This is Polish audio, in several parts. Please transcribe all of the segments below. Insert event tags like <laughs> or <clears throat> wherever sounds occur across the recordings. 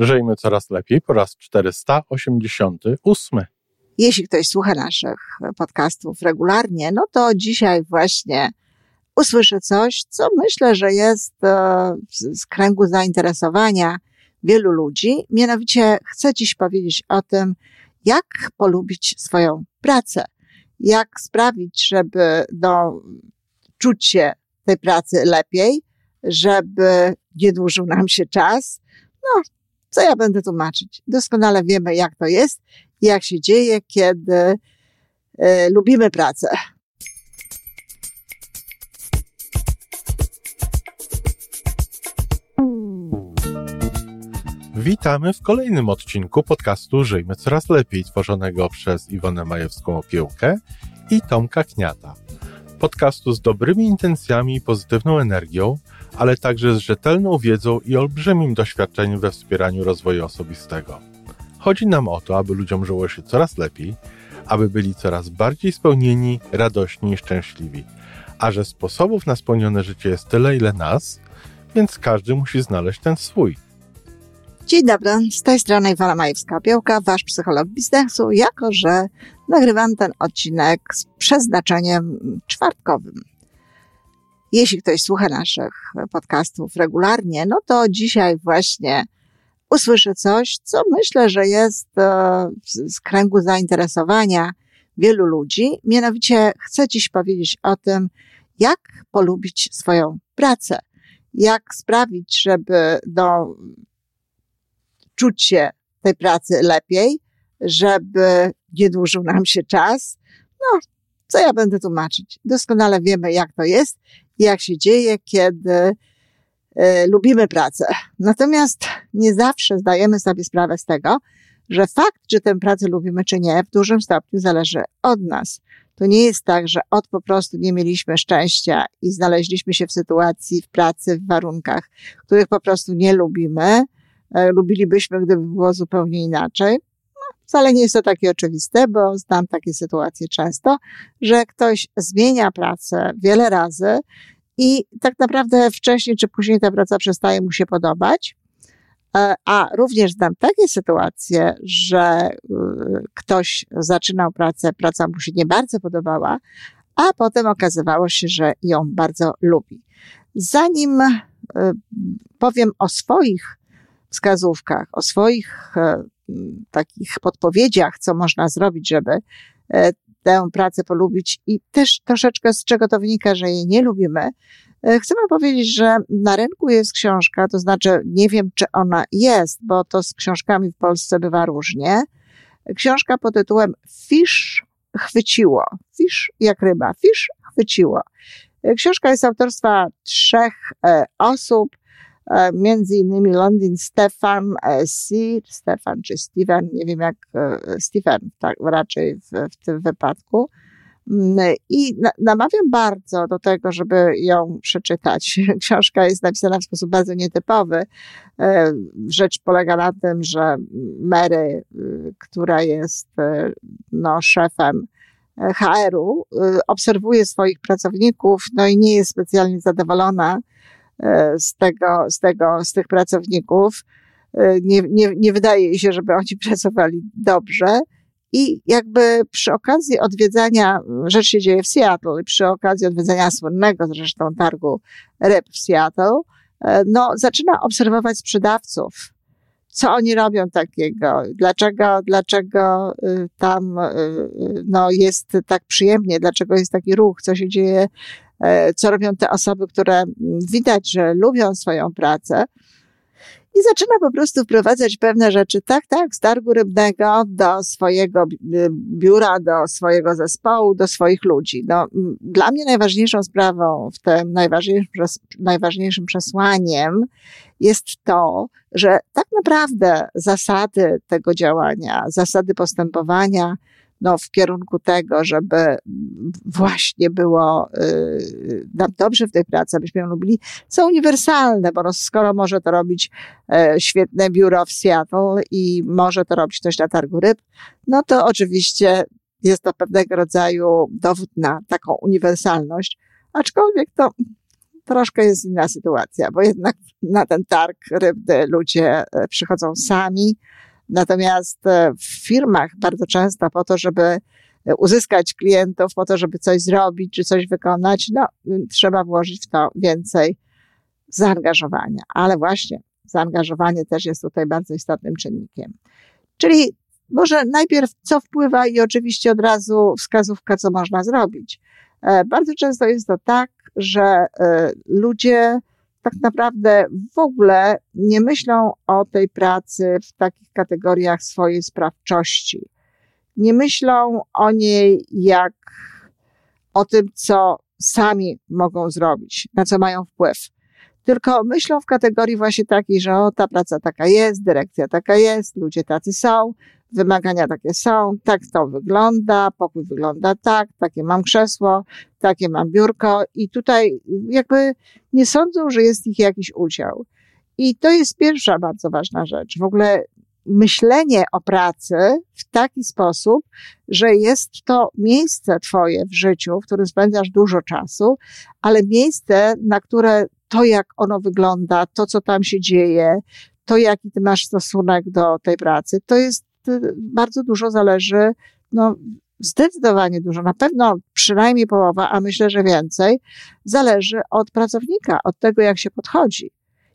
Żyjmy coraz lepiej po raz 488. Jeśli ktoś słucha naszych podcastów regularnie, no to dzisiaj właśnie usłyszy coś, co myślę, że jest e, z kręgu zainteresowania wielu ludzi. Mianowicie chcę dziś powiedzieć o tym, jak polubić swoją pracę, jak sprawić, żeby no, czuć się tej pracy lepiej, żeby nie dłużył nam się czas. No, co ja będę tłumaczyć? Doskonale wiemy, jak to jest i jak się dzieje, kiedy y, lubimy pracę. Witamy w kolejnym odcinku podcastu Żyjmy Coraz Lepiej, tworzonego przez Iwonę Majewską Opiełkę i Tomka Kniata. Podcastu z dobrymi intencjami i pozytywną energią, ale także z rzetelną wiedzą i olbrzymim doświadczeniem we wspieraniu rozwoju osobistego. Chodzi nam o to, aby ludziom żyło się coraz lepiej, aby byli coraz bardziej spełnieni, radośni i szczęśliwi. A że sposobów na spełnione życie jest tyle, ile nas, więc każdy musi znaleźć ten swój. Dzień dobry, z tej strony Iwona Majewska-Piołka, wasz psycholog biznesu, jako że nagrywam ten odcinek z przeznaczeniem czwartkowym. Jeśli ktoś słucha naszych podcastów regularnie, no to dzisiaj właśnie usłyszy coś, co myślę, że jest e, z kręgu zainteresowania wielu ludzi. Mianowicie chcę dziś powiedzieć o tym, jak polubić swoją pracę, jak sprawić, żeby do czuć się tej pracy lepiej, żeby nie dłużył nam się czas. No, co ja będę tłumaczyć? Doskonale wiemy, jak to jest jak się dzieje, kiedy y, lubimy pracę. Natomiast nie zawsze zdajemy sobie sprawę z tego, że fakt, czy tę pracę lubimy, czy nie, w dużym stopniu zależy od nas. To nie jest tak, że od po prostu nie mieliśmy szczęścia i znaleźliśmy się w sytuacji, w pracy, w warunkach, których po prostu nie lubimy, E, lubilibyśmy, gdyby było zupełnie inaczej. No, wcale nie jest to takie oczywiste, bo znam takie sytuacje często, że ktoś zmienia pracę wiele razy i tak naprawdę wcześniej czy później ta praca przestaje mu się podobać. E, a również znam takie sytuacje, że y, ktoś zaczynał pracę, praca mu się nie bardzo podobała, a potem okazywało się, że ją bardzo lubi. Zanim y, powiem o swoich wskazówkach, o swoich e, takich podpowiedziach, co można zrobić, żeby tę pracę polubić i też troszeczkę z czego to wynika, że jej nie lubimy. E, chcę wam powiedzieć, że na rynku jest książka, to znaczy nie wiem, czy ona jest, bo to z książkami w Polsce bywa różnie. Książka pod tytułem Fish chwyciło. Fish jak ryba. Fish chwyciło. Książka jest autorstwa trzech osób. E, między innymi Londyn Stefan e, C, Stefan czy Steven, nie wiem jak, e, Stephen, tak raczej w, w tym wypadku. Mm, I namawiam bardzo do tego, żeby ją przeczytać. <laughs> Książka jest napisana w sposób bardzo nietypowy. Rzecz polega na tym, że Mary, która jest no, szefem HR-u, obserwuje swoich pracowników, no i nie jest specjalnie zadowolona z tego, z tego, z tych pracowników. E, nie, nie, nie wydaje się, żeby oni <laughs> pracowali dobrze. I jakby przy okazji odwiedzania, rzecz się dzieje w Seattle, i przy okazji odwiedzania słynnego zresztą targu ryb w Seattle, e, no, zaczyna obserwować sprzedawców. Co oni robią takiego? Dlaczego, dlaczego y, tam y, y, no, jest tak przyjemnie? Dlaczego jest taki ruch? Co się dzieje E, co robią te osoby, które widać, że lubią swoją pracę. I zaczyna po prostu wprowadzać pewne rzeczy, tak, tak, z targu rybnego do swojego biura, do swojego zespołu, do swoich ludzi. No, dla mnie najważniejszą sprawą w tym, najważniejszym, najważniejszym przesłaniem jest to, że tak naprawdę zasady tego działania, zasady postępowania, no, w kierunku tego, żeby właśnie było y, nam dobrze w tej pracy, abyśmy ją lubili, są uniwersalne, bo no, skoro może to robić e, świetne biuro w Seattle i może to robić ktoś na targu ryb, no to oczywiście jest to pewnego rodzaju dowód na taką uniwersalność, aczkolwiek to troszkę jest inna sytuacja, bo jednak na ten targ rybny ludzie e, przychodzą sami, natomiast e, w firmach bardzo często po to, żeby uzyskać klientów, po to, żeby coś zrobić czy coś wykonać, no, trzeba włożyć w to więcej zaangażowania. Ale właśnie zaangażowanie też jest tutaj bardzo istotnym czynnikiem. Czyli może najpierw co wpływa i oczywiście od razu wskazówka, co można zrobić. E, bardzo często jest to tak, że e, ludzie tak naprawdę w ogóle nie myślą o tej pracy w takich kategoriach swojej sprawczości. Nie myślą o niej jak o tym, co sami mogą zrobić, na co mają wpływ tylko myślą w kategorii właśnie takiej, że o, ta praca taka jest, dyrekcja taka jest, ludzie tacy są, wymagania takie są, tak to wygląda, pokój wygląda tak, takie mam krzesło, takie mam biurko i tutaj jakby nie sądzą, że jest ich jakiś udział. I to jest pierwsza bardzo ważna rzecz. W ogóle myślenie o pracy w taki sposób, że jest to miejsce Twoje w życiu, w którym spędzasz dużo czasu, ale miejsce, na które to, jak ono wygląda, to, co tam się dzieje, to, jaki ty masz stosunek do tej pracy, to jest bardzo dużo zależy, no, zdecydowanie dużo, na pewno przynajmniej połowa, a myślę, że więcej, zależy od pracownika, od tego, jak się podchodzi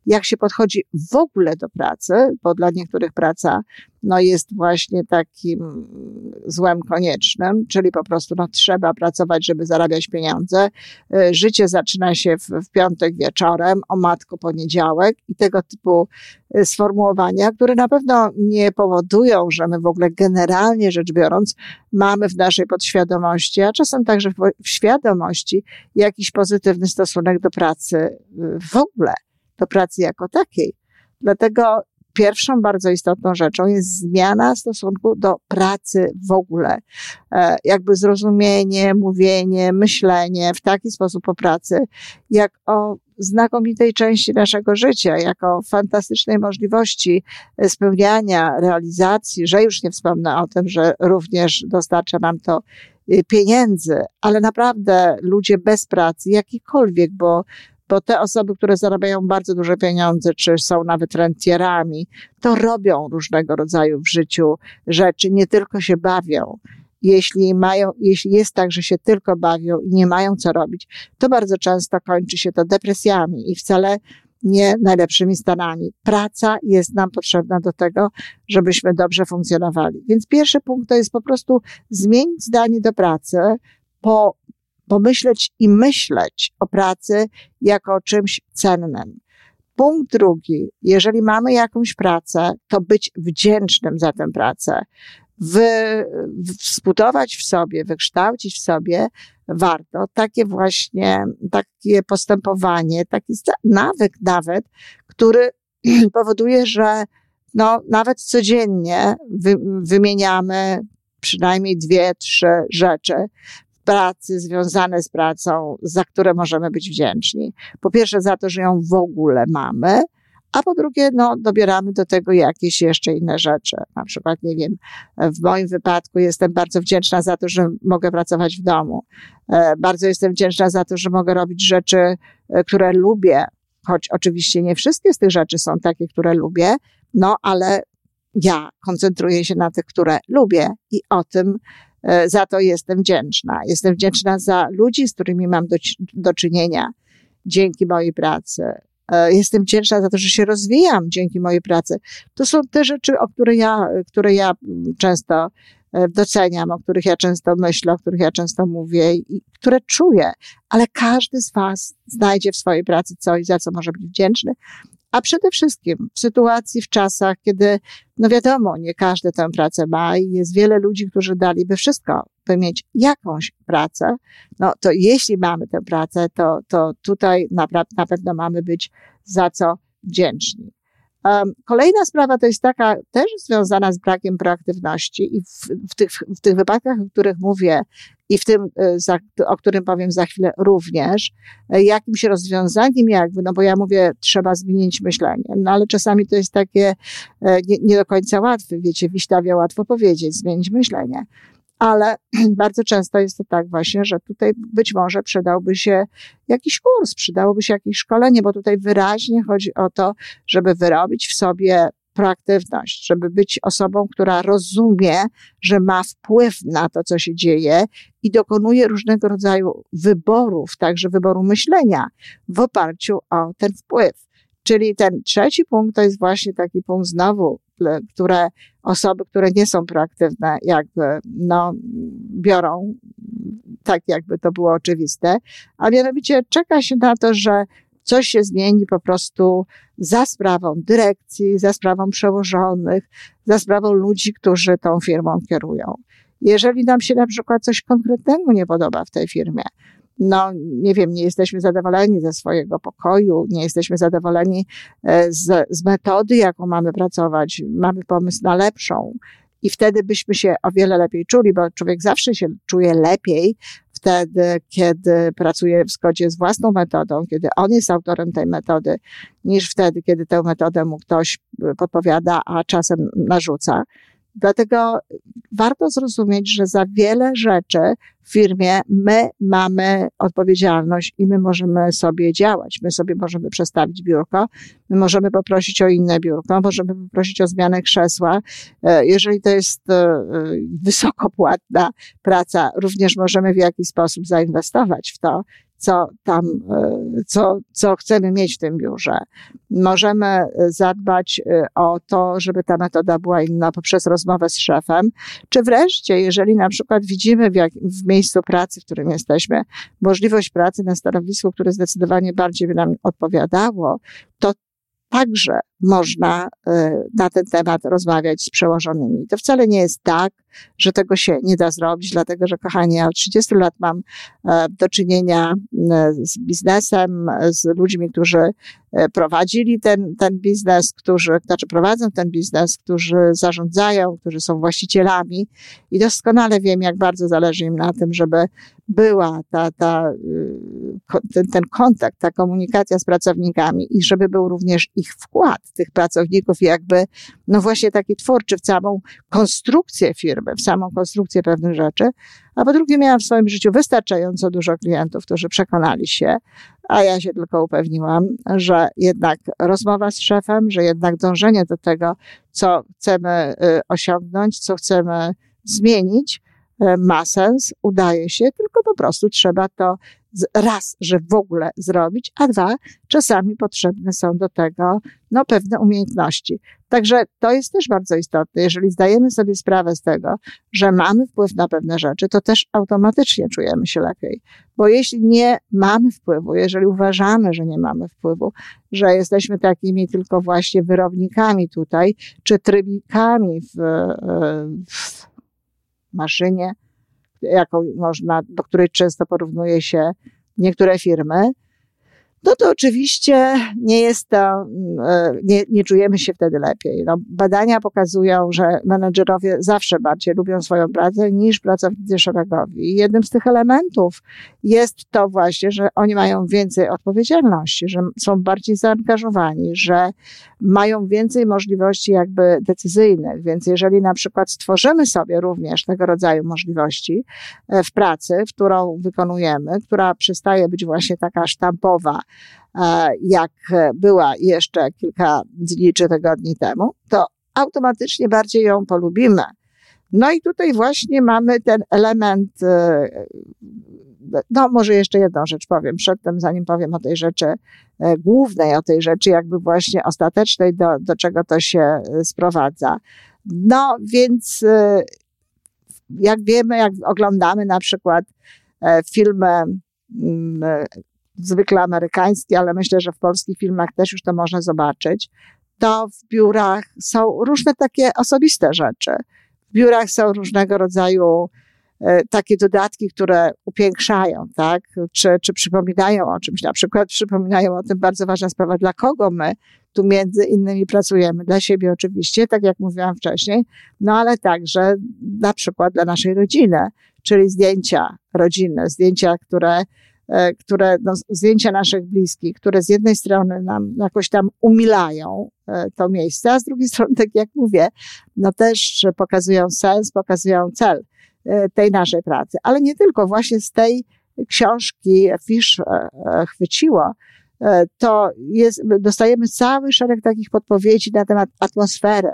jak się podchodzi w ogóle do pracy, bo dla niektórych praca no, jest właśnie takim złem koniecznym, czyli po prostu no, trzeba pracować, żeby zarabiać pieniądze. Y, życie zaczyna się w, w piątek wieczorem, o matko poniedziałek i tego typu y, sformułowania, które na pewno nie powodują, że my w ogóle generalnie rzecz biorąc mamy w naszej podświadomości, a czasem także w, w świadomości jakiś pozytywny stosunek do pracy y, w ogóle do pracy jako takiej. Dlatego pierwszą bardzo istotną rzeczą jest zmiana stosunku do pracy w ogóle. E, jakby zrozumienie, mówienie, myślenie w taki sposób o pracy, jak o znakomitej części naszego życia, jako fantastycznej możliwości spełniania, realizacji, że już nie wspomnę o tym, że również dostarcza nam to y, pieniędzy, ale naprawdę ludzie bez pracy, jakikolwiek, bo bo te osoby, które zarabiają bardzo duże pieniądze, czy są nawet rentierami, to robią różnego rodzaju w życiu rzeczy, nie tylko się bawią. Jeśli mają, jeśli jest tak, że się tylko bawią i nie mają co robić, to bardzo często kończy się to depresjami i wcale nie najlepszymi stanami. Praca jest nam potrzebna do tego, żebyśmy dobrze funkcjonowali. Więc pierwszy punkt to jest po prostu zmienić zdanie do pracy, po pomyśleć i myśleć o pracy jako o czymś cennym. Punkt drugi, jeżeli mamy jakąś pracę, to być wdzięcznym za tę pracę. Wy, zbudować w sobie, wykształcić w sobie warto takie właśnie, takie postępowanie, taki nawyk nawet, który <clears throat> powoduje, że no, nawet codziennie wy, wymieniamy przynajmniej dwie, trzy rzeczy, pracy związane z pracą, za które możemy być wdzięczni. Po pierwsze za to, że ją w ogóle mamy, a po drugie, no, dobieramy do tego jakieś jeszcze inne rzeczy. Na przykład, nie wiem, w moim wypadku jestem bardzo wdzięczna za to, że mogę pracować w domu. E, bardzo jestem wdzięczna za to, że mogę robić rzeczy, e, które lubię, choć oczywiście nie wszystkie z tych rzeczy są takie, które lubię, no ale ja koncentruję się na tych, które lubię i o tym za to jestem wdzięczna. Jestem wdzięczna za ludzi, z którymi mam do, do czynienia dzięki mojej pracy. E, jestem wdzięczna za to, że się rozwijam dzięki mojej pracy. To są te rzeczy, o które ja, które ja często e, doceniam, o których ja często myślę, o których ja często mówię i które czuję, ale każdy z Was znajdzie w swojej pracy coś, za co może być wdzięczny, a przede wszystkim w sytuacji, w czasach, kiedy, no wiadomo, nie każdy tę pracę ma i jest wiele ludzi, którzy daliby wszystko, by mieć jakąś pracę, no to jeśli mamy tę pracę, to, to tutaj na, na pewno mamy być za co wdzięczni. Kolejna sprawa to jest taka też związana z brakiem proaktywności i w, w, tych, w tych wypadkach, o których mówię i w tym, e, o którym powiem za chwilę również, e, jakimś rozwiązaniem jakby, no bo ja mówię, trzeba zmienić myślenie, no ale czasami to jest takie e, nie, nie do końca łatwe, wiecie, Wiślawie łatwo powiedzieć, zmienić myślenie. Ale <clears throat> bardzo często jest to tak właśnie, że tutaj być może przydałby się jakiś kurs, przydałoby się jakieś szkolenie, bo tutaj wyraźnie chodzi o to, żeby wyrobić w sobie proaktywność, żeby być osobą, która rozumie, że ma wpływ na to, co się dzieje i dokonuje różnego rodzaju wyborów, także wyboru myślenia w oparciu o ten wpływ. Czyli ten trzeci punkt to jest właśnie taki punkt znowu, które osoby, które nie są proaktywne, jakby no, biorą, tak jakby to było oczywiste, a mianowicie czeka się na to, że coś się zmieni po prostu za sprawą dyrekcji, za sprawą przełożonych, za sprawą ludzi, którzy tą firmą kierują. Jeżeli nam się na przykład coś konkretnego nie podoba w tej firmie, no nie wiem, nie jesteśmy zadowoleni ze swojego pokoju, nie jesteśmy zadowoleni e, z, z metody, jaką mamy pracować, mamy pomysł na lepszą. I wtedy byśmy się o wiele lepiej czuli, bo człowiek zawsze się czuje lepiej wtedy, kiedy pracuje w zgodzie z własną metodą, kiedy on jest autorem tej metody, niż wtedy, kiedy tę metodę mu ktoś podpowiada, a czasem narzuca. Dlatego warto zrozumieć, że za wiele rzeczy w firmie my mamy odpowiedzialność i my możemy sobie działać. My sobie możemy przestawić biurko, my możemy poprosić o inne biurko, możemy poprosić o zmianę krzesła. E, jeżeli to jest e, wysokopłatna praca, również możemy w jakiś sposób zainwestować w to co tam, e, co, co chcemy mieć w tym biurze. Możemy zadbać e, o to, żeby ta metoda była inna poprzez rozmowę z szefem, czy wreszcie, jeżeli na przykład widzimy w, jak, w miejscu pracy, w którym jesteśmy, możliwość pracy na stanowisku, które zdecydowanie bardziej by nam odpowiadało, to także można e, na ten temat rozmawiać z przełożonymi. To wcale nie jest tak, że tego się nie da zrobić, dlatego że, kochani, ja od 30 lat mam e, do czynienia e, z biznesem, z ludźmi, którzy prowadzili ten, ten biznes, którzy, znaczy prowadzą ten biznes, którzy zarządzają, którzy są właścicielami i doskonale wiem, jak bardzo zależy im na tym, żeby była ta, ta, ten, ten kontakt, ta komunikacja z pracownikami i żeby był również ich wkład tych pracowników jakby, no właśnie taki twórczy w całą konstrukcję firmy, w samą konstrukcję pewnych rzeczy. A po drugie miałam w swoim życiu wystarczająco dużo klientów, którzy przekonali się, a ja się tylko upewniłam, że jednak rozmowa z szefem, że jednak dążenie do tego, co chcemy y, osiągnąć, co chcemy zmienić, y, ma sens, udaje się, tylko po prostu trzeba to raz, że w ogóle zrobić, a dwa, czasami potrzebne są do tego no, pewne umiejętności. Także to jest też bardzo istotne. Jeżeli zdajemy sobie sprawę z tego, że mamy wpływ na pewne rzeczy, to też automatycznie czujemy się lepiej. Bo jeśli nie mamy wpływu, jeżeli uważamy, że nie mamy wpływu, że jesteśmy takimi tylko właśnie wyrobnikami tutaj, czy trybikami w, w maszynie, jaką można, do której często porównuje się niektóre firmy, no to oczywiście nie jest to, e, nie, nie czujemy się wtedy lepiej. No, badania pokazują, że menedżerowie zawsze bardziej lubią swoją pracę niż pracownicy szeregowi. Jednym z tych elementów jest to właśnie, że oni mają więcej odpowiedzialności, że są bardziej zaangażowani, że mają więcej możliwości jakby decyzyjnych. Więc jeżeli na przykład stworzymy sobie również tego rodzaju możliwości e, w pracy, którą wykonujemy, która przestaje być właśnie taka sztampowa, jak była jeszcze kilka dni czy tygodni temu, to automatycznie bardziej ją polubimy. No i tutaj właśnie mamy ten element, e, no może jeszcze jedną rzecz powiem przedtem, zanim powiem o tej rzeczy e, głównej, o tej rzeczy jakby właśnie ostatecznej, do, do czego to się sprowadza. No więc jak wiemy, jak oglądamy na przykład filmy mm, zwykle amerykański, ale myślę, że w polskich filmach też już to można zobaczyć, to w biurach są różne takie osobiste rzeczy. W biurach są różnego rodzaju e, takie dodatki, które upiększają, tak? Czy, czy przypominają o czymś. Na przykład przypominają o tym bardzo ważna sprawa, dla kogo my tu między innymi pracujemy. Dla siebie oczywiście, tak jak mówiłam wcześniej, no ale także na przykład dla naszej rodziny, czyli zdjęcia rodzinne, zdjęcia, które które, no, zdjęcia naszych bliskich, które z jednej strony nam jakoś tam umilają e, to miejsce, a z drugiej strony, tak jak mówię, no też pokazują sens, pokazują cel. tej naszej pracy. Ale nie tylko, właśnie z tej książki Fisz chwyciło, E, to jest, dostajemy cały szereg takich podpowiedzi na temat atmosfery,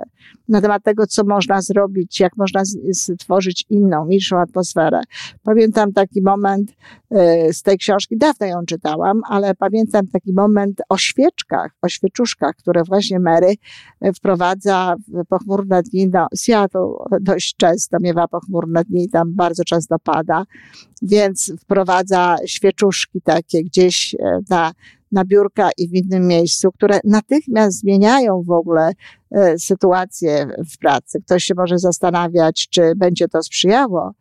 na temat tego, co można zrobić, jak można stworzyć inną, milszą atmosferę. Pamiętam taki moment e, z tej książki, dawno ją czytałam, ale pamiętam taki moment o świeczkach, o świeczuszkach, które właśnie Mary e, wprowadza w pochmurne dni. No, Seattle dość często miewa pochmurne dni, tam bardzo często pada, więc wprowadza świeczuszki takie gdzieś na na biurka i w innym miejscu, które natychmiast zmieniają w ogóle e, sytuację w pracy. Ktoś się może zastanawiać, czy będzie to sprzyjało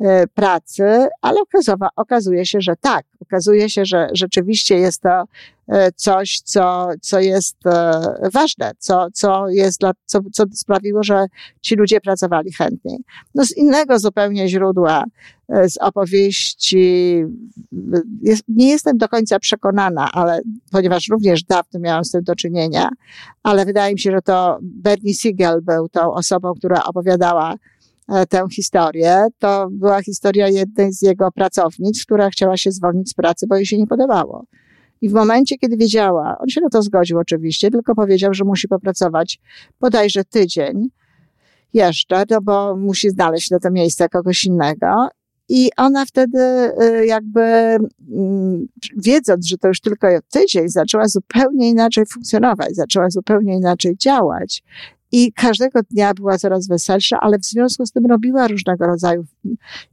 e, pracy, ale okazuje się, że tak. Okazuje się, że rzeczywiście jest to coś, co, co jest ważne, co, co, jest dla, co, co sprawiło, że ci ludzie pracowali chętniej. No z innego zupełnie źródła z opowieści. Jest, nie jestem do końca przekonana, ale ponieważ również dawno miałam z tym do czynienia, ale wydaje mi się, że to Bernie Siegel był tą osobą, która opowiadała e, tę historię. To była historia jednej z jego pracownic, która chciała się zwolnić z pracy, bo jej się nie podobało. I w momencie, kiedy wiedziała, on się na to zgodził oczywiście, tylko powiedział, że musi popracować bodajże tydzień jeszcze, no bo musi znaleźć na to miejsce kogoś innego. I ona wtedy y, jakby mm, wiedząc, że to już tylko tydzień, zaczęła zupełnie inaczej funkcjonować, zaczęła zupełnie inaczej działać. I każdego dnia była coraz weselsza, ale w związku z tym robiła różnego rodzaju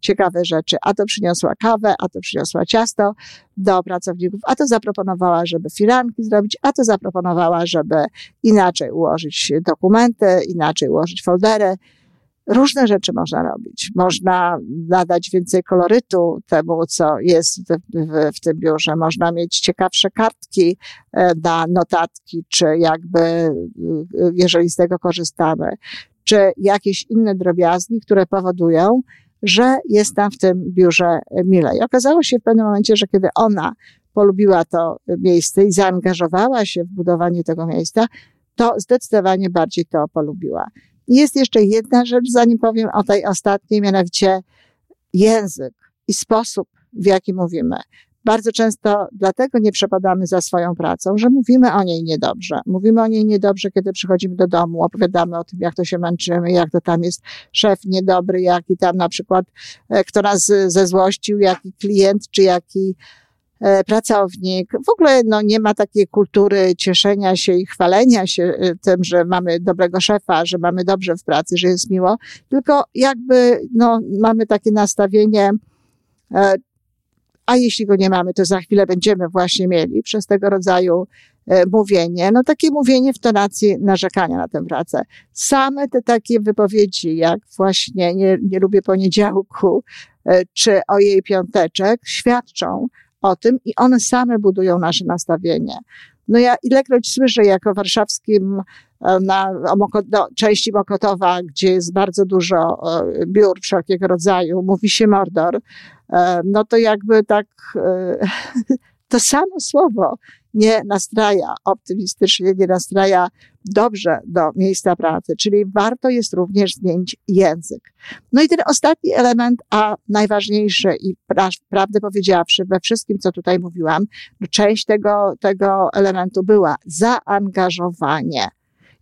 ciekawe rzeczy. A to przyniosła kawę, a to przyniosła ciasto do pracowników, a to zaproponowała, żeby firanki zrobić, a to zaproponowała, żeby inaczej ułożyć dokumenty, inaczej ułożyć foldery. Różne rzeczy można robić. Można nadać więcej kolorytu temu, co jest w, w, w, tym biurze. Można mieć ciekawsze kartki e, na notatki, czy jakby, e, jeżeli z tego korzystamy, czy jakieś inne drobiazgi, które powodują, że jest tam w tym biurze milej. Okazało się w pewnym momencie, że kiedy ona polubiła to miejsce i zaangażowała się w budowanie tego miejsca, to zdecydowanie bardziej to polubiła. Jest jeszcze jedna rzecz, zanim powiem o tej ostatniej, mianowicie język i sposób, w jaki mówimy. Bardzo często dlatego nie przepadamy za swoją pracą, że mówimy o niej niedobrze. Mówimy o niej niedobrze, kiedy przychodzimy do domu, opowiadamy o tym, jak to się męczymy, jak to tam jest szef niedobry, jaki tam na przykład, e, kto nas zezłościł, jaki klient, czy jaki E, pracownik. W ogóle no, nie ma takiej kultury cieszenia się i chwalenia się e, tym, że mamy dobrego szefa, że mamy dobrze w pracy, że jest miło, tylko jakby no, mamy takie nastawienie, e, a jeśli go nie mamy, to za chwilę będziemy właśnie mieli przez tego rodzaju mówienie, no takie mówienie w tonacji narzekania na tę pracę. Same te takie wypowiedzi, jak właśnie nie, nie lubię poniedziałku, czy o jej piąteczek, świadczą o tym i one same budują nasze nastawienie. No ja ilekroć słyszę jako warszawskim e, na no, części Mokotowa, gdzie jest bardzo dużo e, biur wszelkiego rodzaju, mówi się Mordor, e, no to jakby tak <laughs> to samo słowo nie nastraja optymistycznie, nie nastraja dobrze do miejsca pracy, czyli warto jest również zmienić język. No i ten ostatni element, a najważniejszy i pra, prawdę powiedziawszy, we wszystkim, co tutaj mówiłam, część tego, tego elementu była zaangażowanie.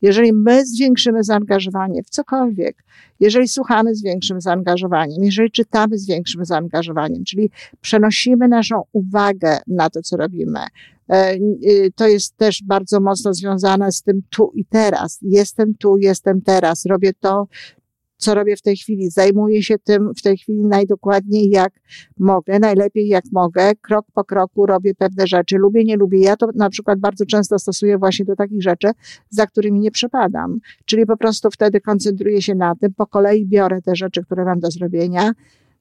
Jeżeli my zwiększymy zaangażowanie w cokolwiek, jeżeli słuchamy z większym zaangażowaniem, jeżeli czytamy z większym zaangażowaniem, czyli przenosimy naszą uwagę na to, co robimy, e, y, to jest też bardzo mocno związane z tym tu i teraz. Jestem tu, jestem teraz, robię to, co robię w tej chwili. Zajmuję się tym w tej chwili najdokładniej jak mogę, najlepiej jak mogę. Krok po kroku robię pewne rzeczy. Lubię, nie lubię. Ja to na przykład bardzo często stosuję właśnie do takich rzeczy, za którymi nie przepadam. Czyli po prostu wtedy koncentruję się na tym, po kolei biorę te rzeczy, które mam do zrobienia,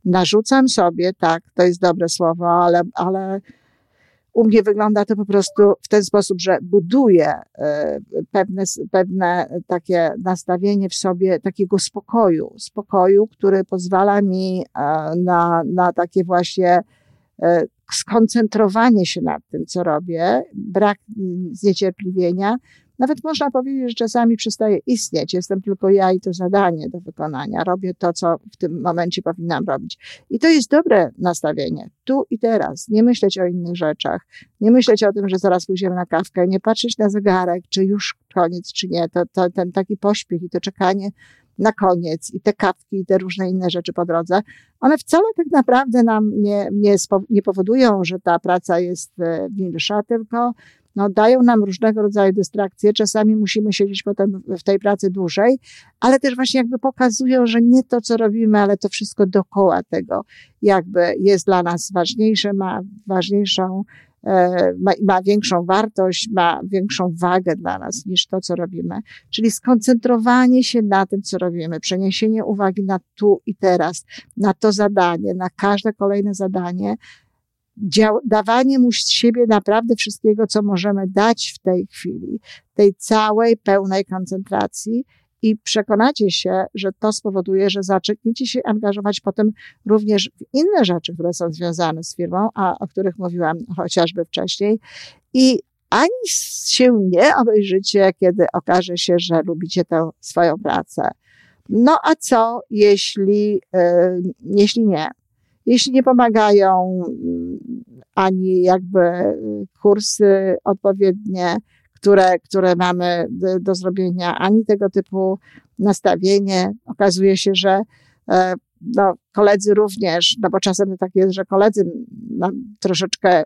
narzucam sobie, tak, to jest dobre słowo, ale, ale u mnie wygląda to po prostu w ten sposób, że buduję e, pewne, pewne takie nastawienie w sobie takiego spokoju, spokoju, który pozwala mi e, na, na takie właśnie e, skoncentrowanie się nad tym, co robię, brak zniecierpliwienia, Nawet można powiedzieć, że czasami przestaje istnieć. Jestem tylko ja i to zadanie do wykonania. Robię to, co w tym momencie powinnam robić. I to jest dobre nastawienie. Tu i teraz. Nie myśleć o innych rzeczach. Nie myśleć o tym, że zaraz pójdziemy na kawkę. Nie patrzeć na zegarek, czy już koniec, czy nie. To, to, ten taki pośpiech i to czekanie na koniec i te kawki i te różne inne rzeczy po drodze, one wcale tak naprawdę nam nie, nie, nie powodują, że ta praca jest e, milsza, tylko no, dają nam różnego rodzaju dystrakcje. Czasami musimy siedzieć potem w tej pracy dłużej, ale też właśnie jakby pokazują, że nie to, co robimy, ale to wszystko dookoła tego jakby jest dla nas ważniejsze, ma ważniejszą E, ma, ma większą wartość, ma większą wagę dla nas niż to, co robimy. Czyli skoncentrowanie się na tym, co robimy, przeniesienie uwagi na tu i teraz, na to zadanie, na każde kolejne zadanie, dawanie mu z siebie naprawdę wszystkiego, co możemy dać w tej chwili, tej całej pełnej koncentracji i przekonacie się, że to spowoduje, że zaczniecie się angażować potem również w inne rzeczy, które są związane z firmą, a o których mówiłam chociażby wcześniej. I ani się nie obejrzycie, kiedy okaże się, że lubicie tę swoją pracę. No a co, jeśli, yy, jeśli nie? Jeśli nie pomagają mm, ani jakby kursy odpowiednie, które, które mamy do, do zrobienia, ani tego typu nastawienie. Okazuje się, że e, no, koledzy również, no bo czasem tak jest, że koledzy troszeczkę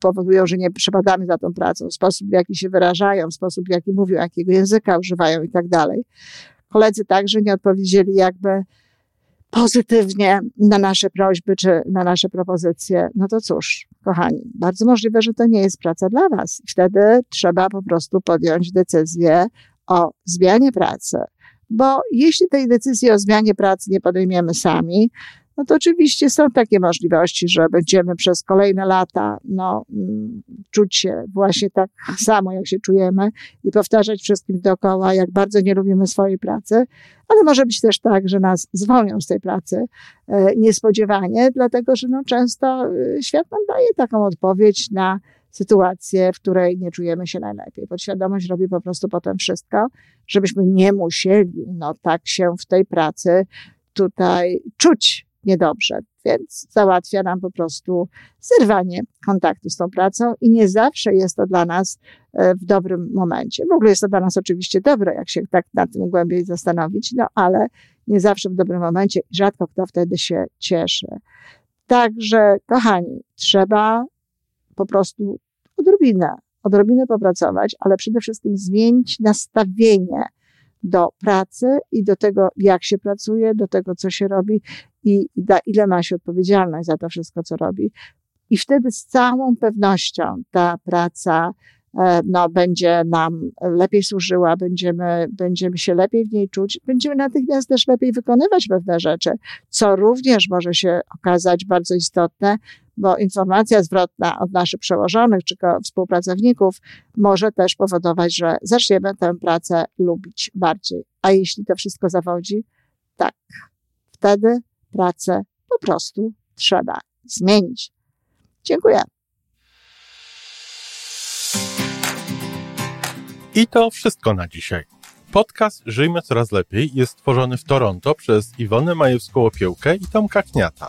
powodują, że nie przepadamy za tą pracą, sposób w jaki się wyrażają, sposób w jaki mówią, jakiego języka używają i tak dalej. Koledzy także nie odpowiedzieli jakby pozytywnie na nasze prośby czy na nasze propozycje, no to cóż, kochani, bardzo możliwe, że to nie jest praca dla Was. Wtedy trzeba po prostu podjąć decyzję o zmianie pracy. Bo jeśli tej decyzji o zmianie pracy nie podejmiemy sami, no to oczywiście są takie możliwości, że będziemy przez kolejne lata no, mm, czuć się właśnie tak <laughs> samo, jak się czujemy i powtarzać wszystkim dookoła, jak bardzo nie lubimy swojej pracy, ale może być też tak, że nas zwolnią z tej pracy e, niespodziewanie, dlatego że no, często e, świat nam daje taką odpowiedź na sytuację, w której nie czujemy się najlepiej. Podświadomość robi po prostu potem wszystko, żebyśmy nie musieli no, tak się w tej pracy tutaj czuć niedobrze, więc załatwia nam po prostu zerwanie kontaktu z tą pracą i nie zawsze jest to dla nas e, w dobrym momencie. W ogóle jest to dla nas oczywiście dobre, jak się tak nad tym głębiej zastanowić, no ale nie zawsze w dobrym momencie i rzadko kto wtedy się cieszy. Także, kochani, trzeba po prostu odrobinę, odrobinę popracować, ale przede wszystkim zmienić nastawienie do pracy i do tego, jak się pracuje, do tego, co się robi i da, ile ma się odpowiedzialność za to wszystko, co robi. I wtedy z całą pewnością ta praca e, no, będzie nam lepiej służyła, będziemy, będziemy się lepiej w niej czuć, będziemy natychmiast też lepiej wykonywać pewne rzeczy, co również może się okazać bardzo istotne, bo informacja zwrotna od naszych przełożonych czy współpracowników może też powodować, że zaczniemy tę pracę lubić bardziej. A jeśli to wszystko zawodzi, tak, wtedy pracę po prostu trzeba zmienić. Dziękuję. I to wszystko na dzisiaj. Podcast Żyjmy Coraz Lepiej jest stworzony w Toronto przez Iwonę Majewską-Opiełkę i Tomka Kniata.